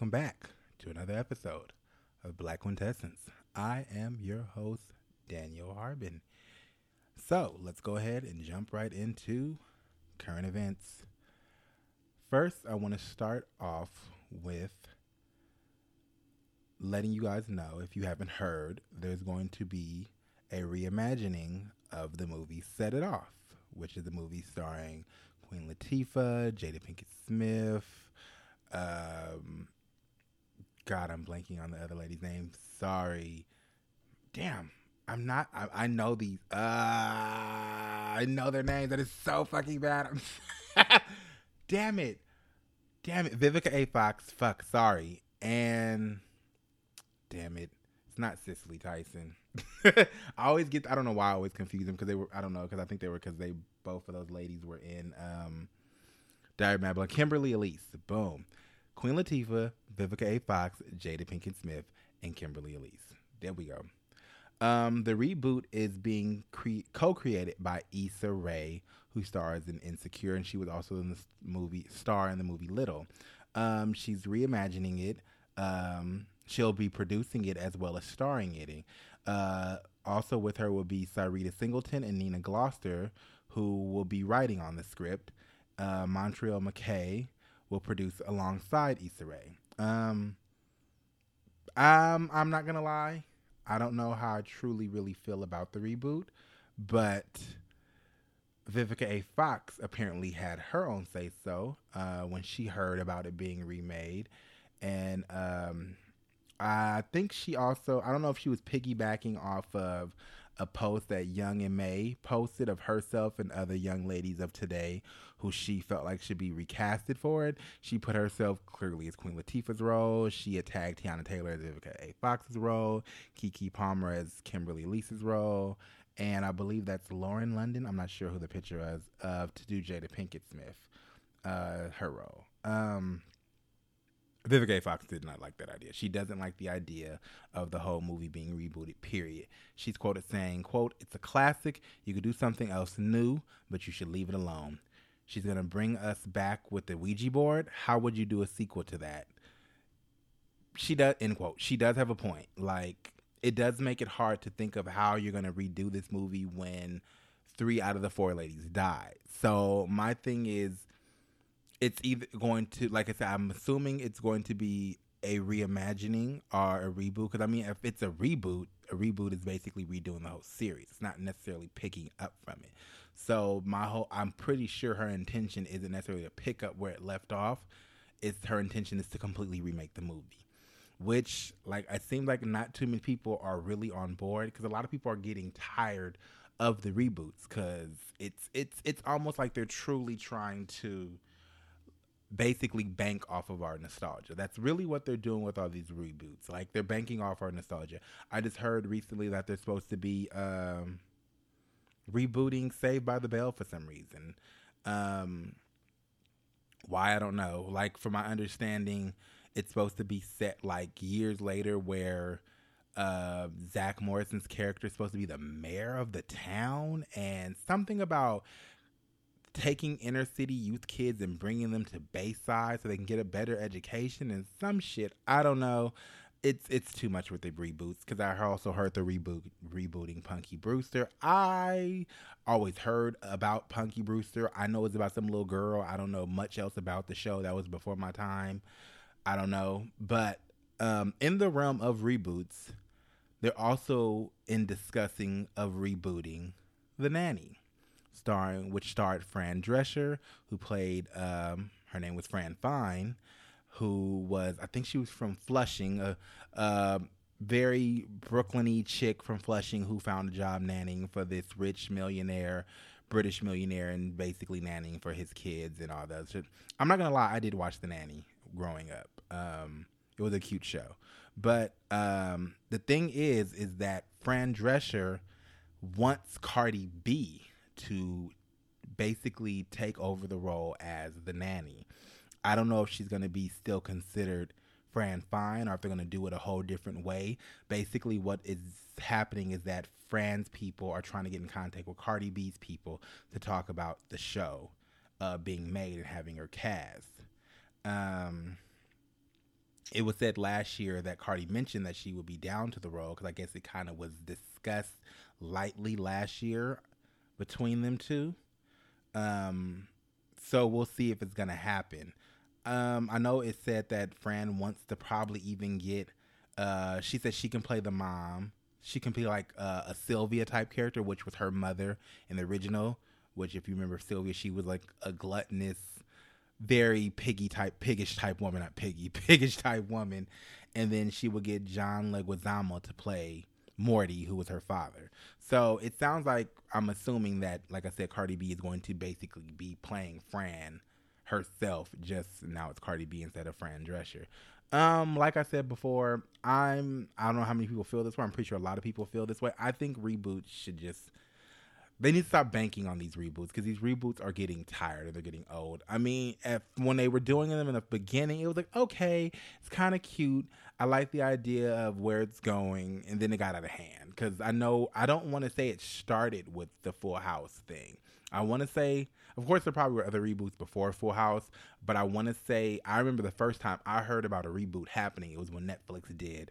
Welcome back to another episode of Black Quintessence. I am your host, Daniel Harbin. So let's go ahead and jump right into current events. First, I want to start off with letting you guys know if you haven't heard, there's going to be a reimagining of the movie Set It Off, which is a movie starring Queen Latifah, Jada Pinkett Smith. Um, God, I'm blanking on the other lady's name. Sorry. Damn. I'm not. I, I know these. Uh, I know their names. That is so fucking bad. Damn it. Damn it. Vivica A. Fox. Fuck. Sorry. And damn it. It's not Cicely Tyson. I always get. I don't know why I always confuse them because they were. I don't know because I think they were because they both of those ladies were in um, Diary of Mad Blood. Kimberly Elise. Boom. Queen Latifah, Vivica A. Fox, Jada Pinkett Smith, and Kimberly Elise. There we go. Um, the reboot is being cre- co-created by Issa Rae, who stars in Insecure, and she was also in the movie star in the movie Little. Um, she's reimagining it. Um, she'll be producing it as well as starring in it. Uh, also with her will be Syreeta Singleton and Nina Gloucester, who will be writing on the script. Uh, Montrel McKay will produce alongside Issa Rae. Um, I'm I'm not gonna lie. I don't know how I truly really feel about the reboot, but Vivica A. Fox apparently had her own say so uh, when she heard about it being remade, and um, I think she also I don't know if she was piggybacking off of a post that Young M.A posted of herself and other young ladies of today who she felt like should be recasted for it. She put herself clearly as Queen Latifah's role. She attacked Teyana Taylor as Vivica A. Fox's role, Keke Palmer as Kimberly Elise's role, and I believe that's Lauren London. I'm not sure who the picture was of to do Jada Pinkett Smith, uh, her role. Um, Vivica A. Fox did not like that idea. She doesn't like the idea of the whole movie being rebooted, period. She's quoted saying, quote, it's a classic. You could do something else new, but you should leave it alone. She's going to bring us back with the Ouija board. How would you do a sequel to that? She does, end quote. She does have a point. Like, it does make it hard to think of how you're going to redo this movie when three out of the four ladies died. So, my thing is, it's either going to, like I said, I'm assuming it's going to be a reimagining or a reboot. Because I mean, if it's a reboot, a reboot is basically redoing the whole series. It's not necessarily picking up from it. So my whole, I'm pretty sure her intention isn't necessarily to pick up where it left off. It's her intention is to completely remake the movie, which like it seems like not too many people are really on board because a lot of people are getting tired of the reboots because it's it's it's almost like they're truly trying to basically bank off of our nostalgia. That's really what they're doing with all these reboots. Like they're banking off our nostalgia. I just heard recently that they're supposed to be um, rebooting Saved by the Bell for some reason. Um, why I don't know. Like from my understanding, it's supposed to be set like years later where uh, Zach Morrison's character is supposed to be the mayor of the town and something about taking inner city youth kids and bringing them to Bayside so they can get a better education and some shit. I don't know. It's it's too much with the reboots because I also heard the reboot rebooting Punky Brewster. I always heard about Punky Brewster. I know it's about some little girl. I don't know much else about the show. That was before my time. I don't know, but um, in the realm of reboots, they're also in discussing of rebooting The Nanny starring which starred Fran Drescher, who played um, her name was Fran Fine, who was I think she was from Flushing, a, a very Brooklyny chick from Flushing who found a job nannying for this rich millionaire. British millionaire and basically nannying for his kids and all that. I'm not gonna lie, I did watch The Nanny growing up. Um, it was a cute show, but um, the thing is, is that Fran Drescher wants Cardi B to basically take over the role as the nanny. I don't know if she's going to be still considered Fran Fine or if they're going to do it a whole different way. Basically, what is happening is that Fran's people are trying to get in contact with Cardi B's people to talk about the show uh, being made and having her cast. Um, it was said last year that Cardi mentioned that she would be down to the role because I guess it kind of was discussed lightly last year between them two. Um, so we'll see if it's gonna happen. Um, I know it said that Fran wants to probably even get. Uh, she said she can play the mom. She can be like uh, a Sylvia type character, which was her mother in the original. Which, if you remember Sylvia, she was like a gluttonous, very piggy type, piggish type woman, not piggy, piggish type woman. And then she would get John Leguizamo to play Morty, who was her father. So it sounds like I'm assuming that, like I said, Cardi B is going to basically be playing Fran herself. Just now it's Cardi B instead of Fran Drescher. Um, like I said before, I'm I don't know how many people feel this way. I'm pretty sure a lot of people feel this way. I think reboots should just they need to stop banking on these reboots because these reboots are getting tired and they're getting old. I mean, when they were doing them in the beginning, it was like, okay, it's kind of cute. I like the idea of where it's going, and then it got out of hand. Because I know I don't want to say it started with the Full House thing. I want to say, of course, there probably were other reboots before Full House, but I want to say I remember the first time I heard about a reboot happening. It was when Netflix did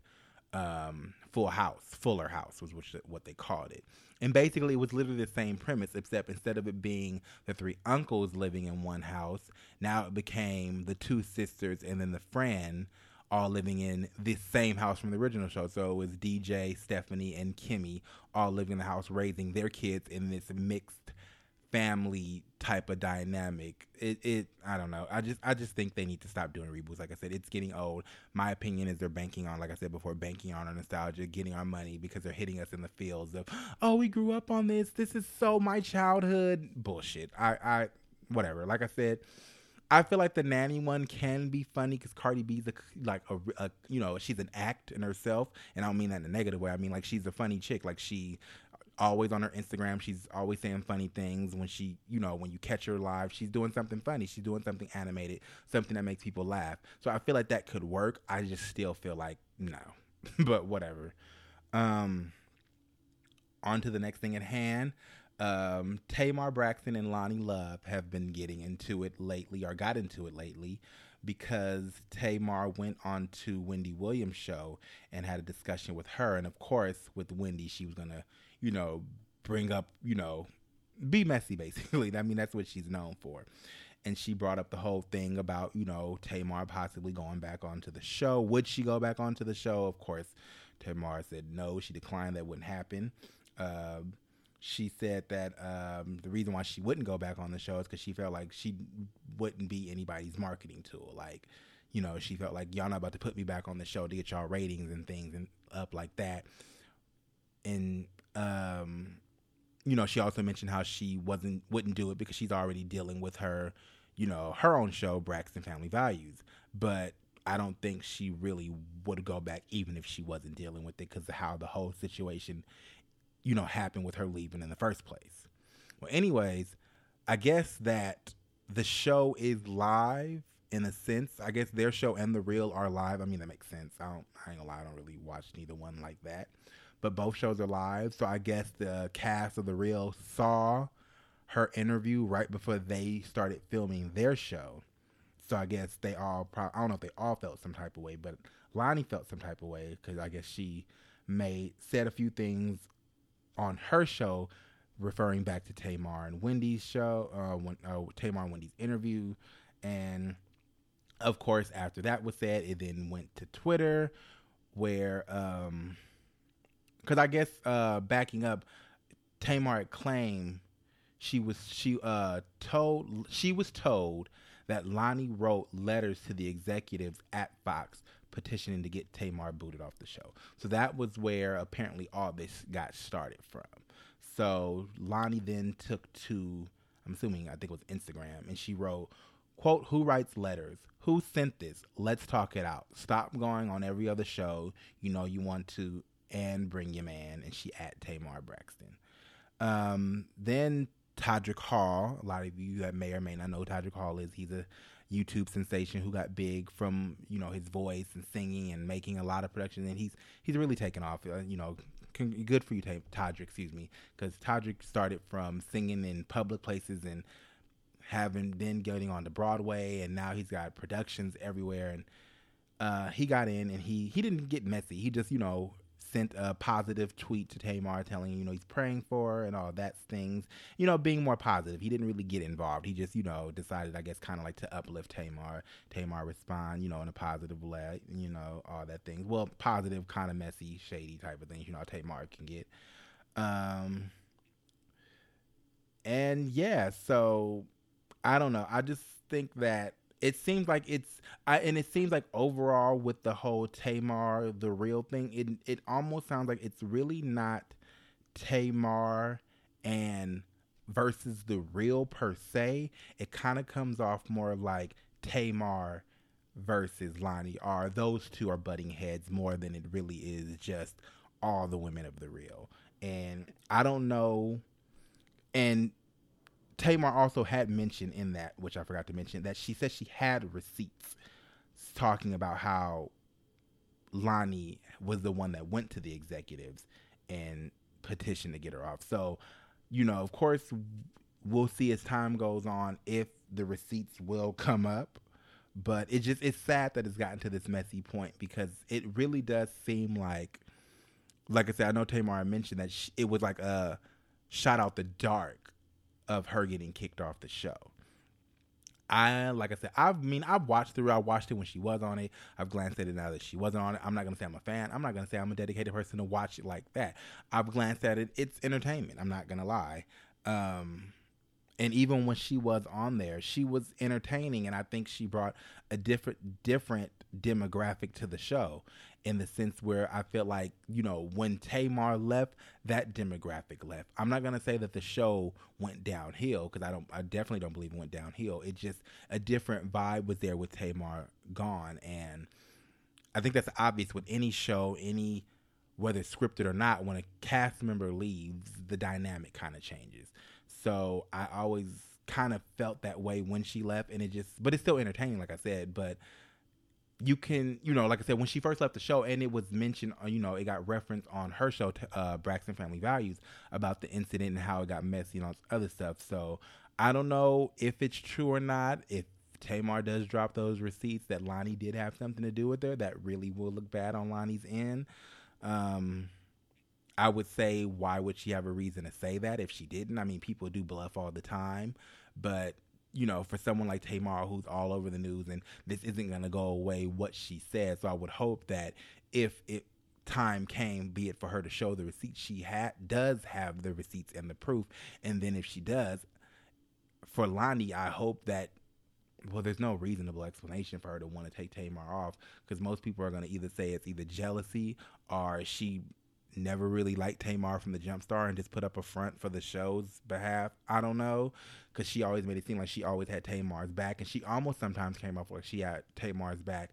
um, Full House, Fuller House was what they called it. And basically, it was literally the same premise, except instead of it being the three uncles living in one house, now it became the two sisters and then the friend all living in the same house from the original show. So it was DJ, Stephanie, and Kimmy all living in the house, raising their kids in this mixed family type of dynamic. It it I don't know. I just I just think they need to stop doing reboots. Like I said, it's getting old. My opinion is they're banking on, like I said before, banking on our nostalgia, getting our money because they're hitting us in the fields of, oh, we grew up on this. This is so my childhood. Bullshit. I I whatever. Like I said. I feel like the nanny one can be funny because Cardi B's a, like a, a, you know she's an act in herself, and I don't mean that in a negative way. I mean like she's a funny chick. Like she always on her Instagram. She's always saying funny things. When she, you know, when you catch her live, she's doing something funny. She's doing something animated, something that makes people laugh. So I feel like that could work. I just still feel like no, but whatever. Um, on to the next thing at hand. Um, Tamar Braxton and Loni Love have been getting into it lately, or got into it lately, because Tamar went on to Wendy Williams' show and had a discussion with her. And of course, with Wendy, she was gonna you know, bring up, you know, be messy basically. I mean, that's what she's known for. And she brought up the whole thing about, you know, Tamar possibly going back onto the show. Would she go back onto the show? Of course, Tamar said no. She declined that wouldn't happen. Um, she said that um, the reason why she wouldn't go back on the show is because she felt like she wouldn't be anybody's marketing tool. Like, you know, she felt like y'all not about to put me back on the show to get y'all ratings and things and up like that. And um, you know, she also mentioned how she wasn't wouldn't do it because she's already dealing with her, you know, her own show, Braxton Family Values. But I don't think she really would go back even if she wasn't dealing with it because of how the whole situation, you know, happened with her leaving in the first place. Well, anyways, I guess that the show is live in a sense. I guess their show and the real are live. I mean, that makes sense. I don't. I ain't gonna lie. I don't really watch neither one like that but both shows are live. So I guess the cast of The Real saw her interview right before they started filming their show. So I guess they all, pro- I don't know if they all felt some type of way, but Loni felt some type of way because I guess she made, said a few things on her show referring back to Tamar and Wendy's show, uh, when, uh, Tamar and Wendy's interview. And of course, after that was said, it then went to Twitter where, um, because I guess uh, backing up, Tamar claimed she was she uh told she was told that Loni wrote letters to the executives at Fox petitioning to get Tamar booted off the show. So that was where apparently all this got started from. So Loni then took to I'm assuming I think it was Instagram and she wrote quote who writes letters who sent this let's talk it out stop going on every other show you know you want to and Bring Your Man, and she at Tamar Braxton. Um, then Todrick Hall, a lot of you that may or may not know Todrick Hall is, he's a YouTube sensation who got big from you know his voice and singing and making a lot of production, and he's he's really taken off. Uh, you know, good for you, Todrick. Excuse me, because Todrick started from singing in public places and having been getting on to Broadway, and now he's got productions everywhere and uh, he got in and he he didn't get messy. He just you know sent a positive tweet to Tamar telling you know he's praying for her and all that things. You know, being more positive. He didn't really get involved. He just you know decided I guess kind of like to uplift Tamar. Tamar respond you know in a positive way. You know all that things. Well, positive, kind of messy, shady type of things. You know Tamar can get. Um. And yeah, so I don't know. I just think that it seems like it's I, and it seems like overall with the whole Tamar the real thing, it it almost sounds like it's really not Tamar and versus the real per se. It kind of comes off more like Tamar versus Loni are those two are butting heads more than it really is just all the women of the real. And I don't know and Tamar also had mentioned in that, which I forgot to mention, that she said she had receipts talking about how Loni was the one that went to the executives and petitioned to get her off. So, you know, of course, we'll see as time goes on if the receipts will come up. But it just it's sad that it's gotten to this messy point because it really does seem like, like I said, I know Tamar mentioned that it was like a shot out the dark of her getting kicked off the show. I like I said, I mean I've watched through. I watched it when she was on it. I've glanced at it now that she wasn't on it. I'm not gonna say I'm a fan. I'm not gonna say I'm a dedicated person to watch it like that. I've glanced at it. It's entertainment. I'm not gonna lie. Um, and even when she was on there, she was entertaining, and I think she brought a different different demographic to the show in the sense where I feel like, you know, when Tamar left, that demographic left. I'm not gonna say that the show went downhill because I don't I definitely don't believe it went downhill. It just a different vibe was there with Tamar gone. And I think that's obvious with any show, any whether scripted or not, when a cast member leaves, the dynamic kind of changes. So I always kind of felt that way when she left and it just but it's still entertaining like I said, but you can, you know, like I said, when she first left the show, and it was mentioned, uh, you know, it got referenced on her show, uh, Braxton Family Values, about the incident and how it got messy and all this other stuff. So I don't know if it's true or not. If Tamar does drop those receipts that Loni did have something to do with her, that really will look bad on Loni's end. Um, I would say, why would she have a reason to say that if she didn't? I mean, people do bluff all the time, but you know, for someone like Tamar who's all over the news and this isn't going to go away what she said. So I would hope that if it time came, be it for her to show the receipts, she ha- does have the receipts and the proof. And then if she does, for Loni, I hope that well, there's no reasonable explanation for her to want to take Tamar off because most people are going to either say it's either jealousy or she never really liked Tamar from the jump star and just put up a front for the show's behalf. I don't know, because she always made it seem like she always had Tamar's back, and she almost sometimes came off like she had Tamar's back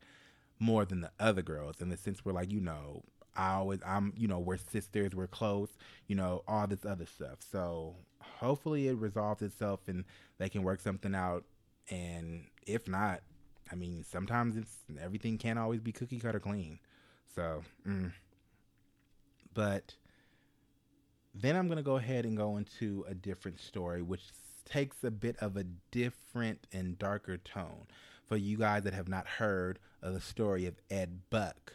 more than the other girls in the sense where like you know I always I'm you know we're sisters, we're close, you know all this other stuff. So hopefully it resolves itself and they can work something out. And if not, I mean sometimes it's everything can't always be cookie cutter clean. So. Mm but then I'm going to go ahead and go into a different story, which takes a bit of a different and darker tone. For you guys that have not heard of the story of Ed Buck,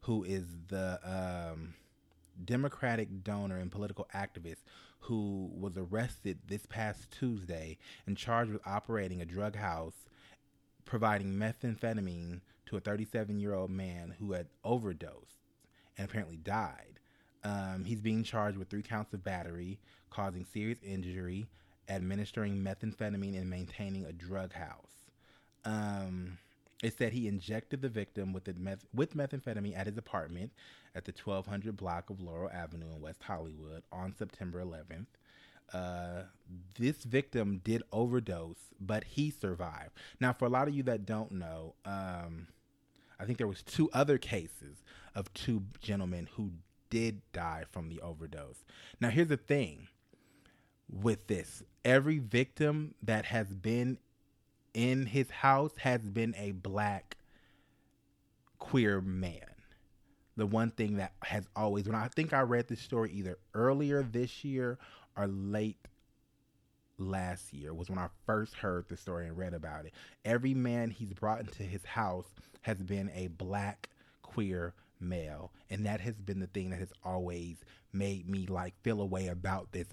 who is the um, Democratic donor and political activist who was arrested this past Tuesday and charged with operating a drug house providing methamphetamine to a 37 year old man who had overdosed and apparently died. Um, he's being charged with three counts of battery, causing serious injury, administering methamphetamine, and maintaining a drug house. Um, it said he injected the victim with the meth- with methamphetamine at his apartment at the 1200 block of Laurel Avenue in West Hollywood on September 11th. Uh, this victim did overdose, but he survived. Now, for a lot of you that don't know, um, I think there was two other cases of two gentlemen who did die from the overdose. Now, here's the thing with this every victim that has been in his house has been a black queer man. The one thing that has always, when I think I read this story either earlier this year or late last year was when I first heard the story and read about it. Every man he's brought into his house has been a black queer male, and that has been the thing that has always made me like feel a way about this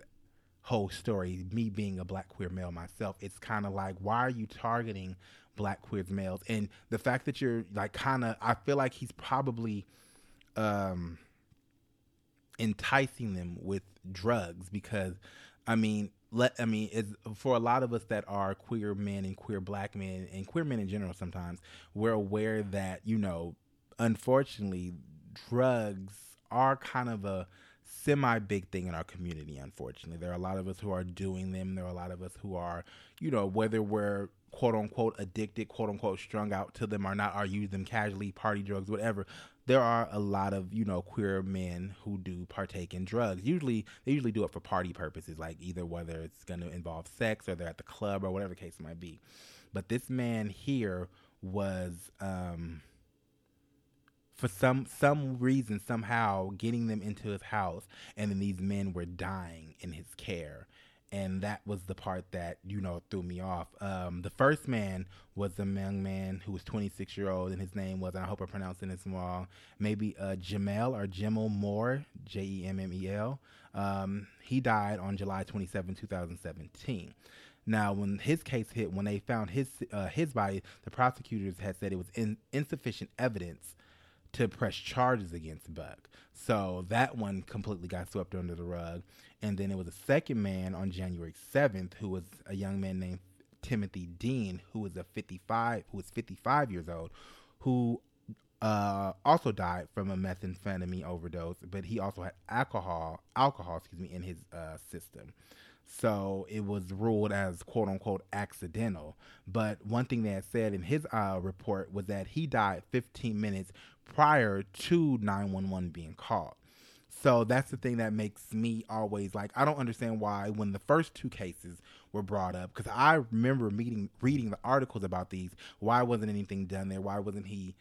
whole story. Me being a black queer male myself, it's kind of like why are you targeting black queer males? And the fact that you're like kind of, I feel like he's probably um enticing them with drugs because I mean, let I mean, it's, for a lot of us that are queer men and queer black men and queer men in general, sometimes we're aware that you know, unfortunately, drugs are kind of a semi big thing in our community. Unfortunately, there are a lot of us who are doing them. There are a lot of us who are, you know, whether we're quote unquote addicted, quote unquote strung out to them or not, or use them casually, party drugs, whatever there are a lot of you know queer men who do partake in drugs. Usually, they usually do it for party purposes, like either whether it's going to involve sex or they're at the club or whatever the case might be. But this man here was, um, for some some reason, somehow getting them into his house, and then these men were dying in his care and that was the part that you know threw me off. Um, the first man was a young man who was 26 year old, and his name was, and I hope I'm pronouncing this wrong, maybe uh, Jamel or Jemmel Moore, J E M M E L. Um, he died on July 27, 2017. Now, when his case hit, when they found his uh, his body, the prosecutors had said it was in, insufficient evidence to press charges against Buck. So that one completely got swept under the rug. And then it was a second man on January 7th who was a young man named Timothy Dean, who was a 55, who was 55 years old, who uh, also died from a methamphetamine overdose, but he also had alcohol, alcohol, excuse me, in his uh, system. So it was ruled as quote unquote accidental. But one thing they had said in his uh, report was that he died 15 minutes prior to 911 being called. So that's the thing that makes me always like I don't understand why when the first two cases were brought up because I remember meeting reading the articles about these why wasn't anything done there why wasn't he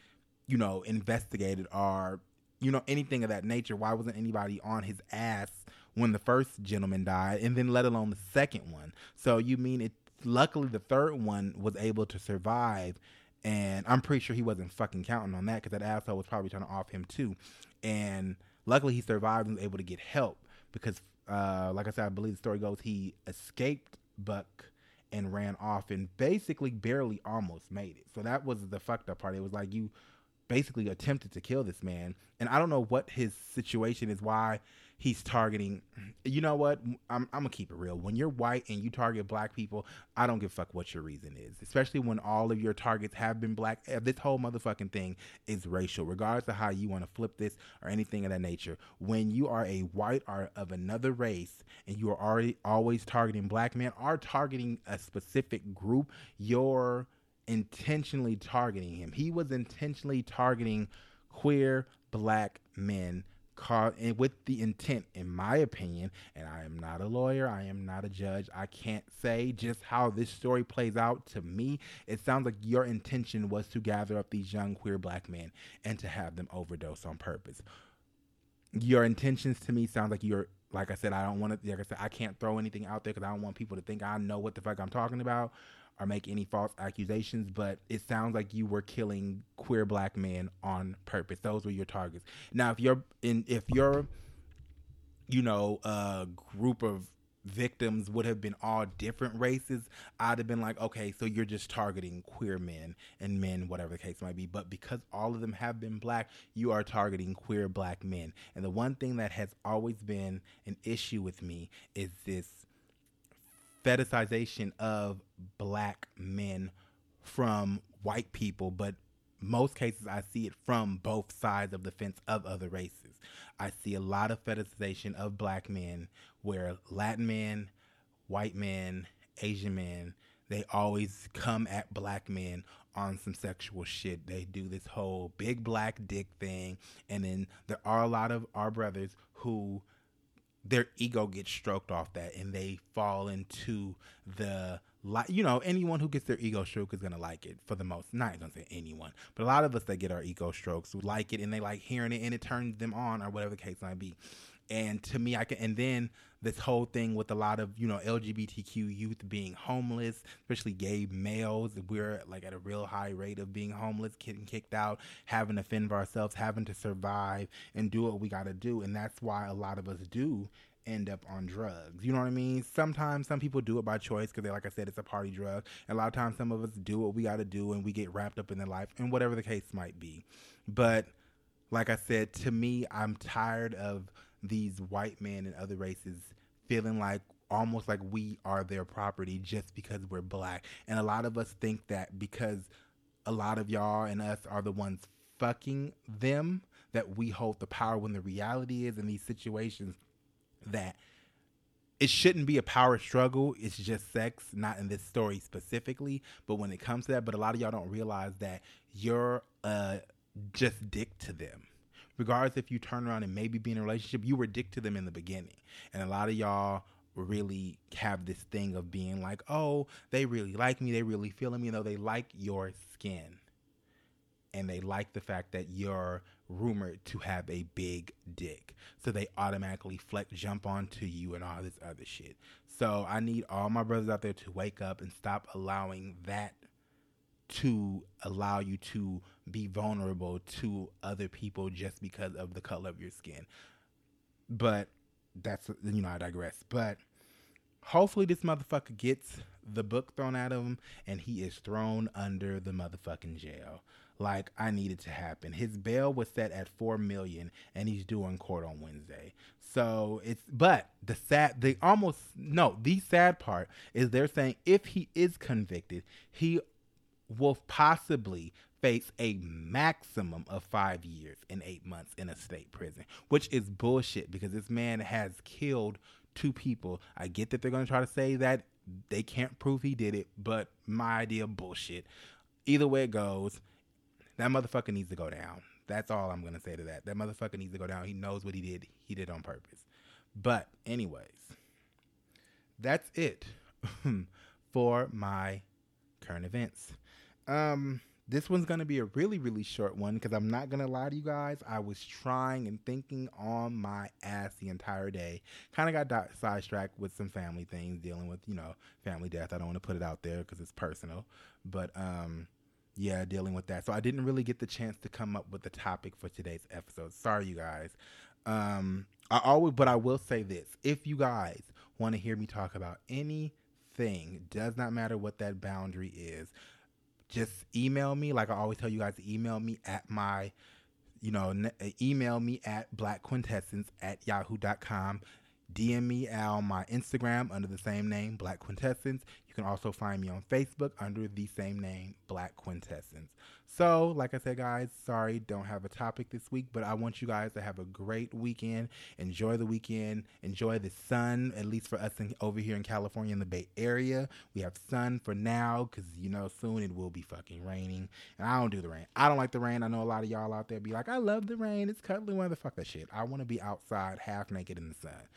you know investigated or you know anything of that nature why wasn't anybody on his ass when the first gentleman died and then let alone the second one so you mean it luckily the third one was able to survive and I'm pretty sure he wasn't fucking counting on that because that asshole was probably trying to off him too and Luckily, he survived and was able to get help because, uh, like I said, I believe the story goes he escaped Buck and ran off and basically barely almost made it. So that was the fucked up part. It was like you basically attempted to kill this man, and I don't know what his situation is. Why he's targeting. You know what? I'm, I'm gonna keep it real. When you're white and you target black people, I don't give a fuck what your reason is. Especially when all of your targets have been black. Eh, this whole motherfucking thing is racial, regardless of how you want to flip this or anything of that nature. When you are a white or of another race and you are already always targeting black men, are targeting a specific group, you're intentionally targeting him. He was intentionally targeting queer black men and with the intent, in my opinion, and I am not a lawyer, I am not a judge, I can't say just how this story plays out to me. It sounds like your intention was to gather up these young queer black men and to have them overdose on purpose. Your intentions to me sound like you're like I said, I don't want to. Like I said, I can't throw anything out there because I don't want people to think I know what the fuck I'm talking about or make any false accusations, but it sounds like you were killing queer black men on purpose. Those were your targets. Now, if you're in, if you're, you know, a group of victims would have been all different races, I'd have been like, okay, so you're just targeting queer men and men, whatever the case might be. But because all of them have been black, you are targeting queer black men. And the one thing that has always been an issue with me is this fetishization of black men from white people, but most cases I see it from both sides of the fence of other races. I see a lot of fetishization of black men where Latin men, white men, Asian men, they always come at black men on some sexual shit. They do this whole big black dick thing. And then there are a lot of our brothers who their ego gets stroked off that and they fall into the like you know anyone who gets their ego stroked is gonna like it for the most not gonna say anyone but a lot of us that get our ego strokes like it and they like hearing it and it turns them on or whatever the case might be And to me, I can, and then this whole thing with a lot of you know LGBTQ youth being homeless, especially gay males. We're like at a real high rate of being homeless, getting kicked out, having to fend for ourselves, having to survive and do what we got to do, and that's why a lot of us do end up on drugs. You know what I mean? Sometimes some people do it by choice because, they, like I said, it's a party drug. And a lot of times, some of us do what we got to do, and we get wrapped up in their life, and whatever the case might be. But like I said, to me, I'm tired of these white men and other races feeling like almost like we are their property just because we're black. And a lot of us think that because a lot of y'all and us are the ones fucking them that we hold the power when the reality is in these situations that it shouldn't be a power struggle. It's just sex, not in this story specifically. But when it comes to that, but a lot of y'all don't realize that you're uh, just dick to them regardless if you turn around and maybe be in a relationship, you were dick to them in the beginning. And a lot of y'all really have this thing of being like, oh, they really like me, they really feeling me, though they like your skin. And they like the fact that you're rumored to have a big dick. So they automatically flex jump onto you and all this other shit. So I need all my brothers out there to wake up and stop allowing that to allow you to be vulnerable to other people just because of the color of your skin. But that's you know I digress. But hopefully this motherfucker gets the book thrown at him and he is thrown under the motherfucking jail. Like I needed to happen. His bail was set at four million and he's due in court on Wednesday. So it's but the sad the almost no, the sad part is they're saying if he is convicted, he will possibly face a maximum of five years and eight months in a state prison, which is bullshit because this man has killed two people. I get that they're going to try to say that they can't prove he did it, but my idea bullshit. Either way it goes, that motherfucker needs to go down. That's all I'm going to say to that. That motherfucker needs to go down. He knows what he did. He did on purpose. But, anyways, that's it for my current events. Um, this one's gonna be a really, really short one because I'm not gonna lie to you guys. I was trying and thinking on my ass the entire day. Kind of got sidetracked with some family things, dealing with you know family death. I don't want to put it out there because it's personal, but um, yeah, dealing with that. So I didn't really get the chance to come up with the topic for today's episode. Sorry, you guys. Um, I always, but I will say this: if you guys want to hear me talk about anything, does not matter what that boundary is just email me. Like I always tell you guys email me at my, you know, email me at blackquintessence at yahoo.com. DM me on my Instagram under the same name, Black Quintessence. Can also find me on Facebook under the same name, Black Quintessence. So, like I said, guys, sorry, don't have a topic this week, but I want you guys to have a great weekend. Enjoy the weekend. Enjoy the sun, at least for us in, over here in California in the Bay Area. We have sun for now because, you know, soon it will be fucking raining. And I don't do the rain. I don't like the rain. I know a lot of y'all out there be like, I love the rain. It's cuddly weather. Fuck that shit. I want to be outside half naked in the sun.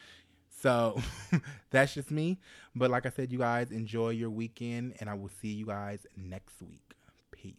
So that's just me. But like I said, you guys enjoy your weekend, and I will see you guys next week. Peace.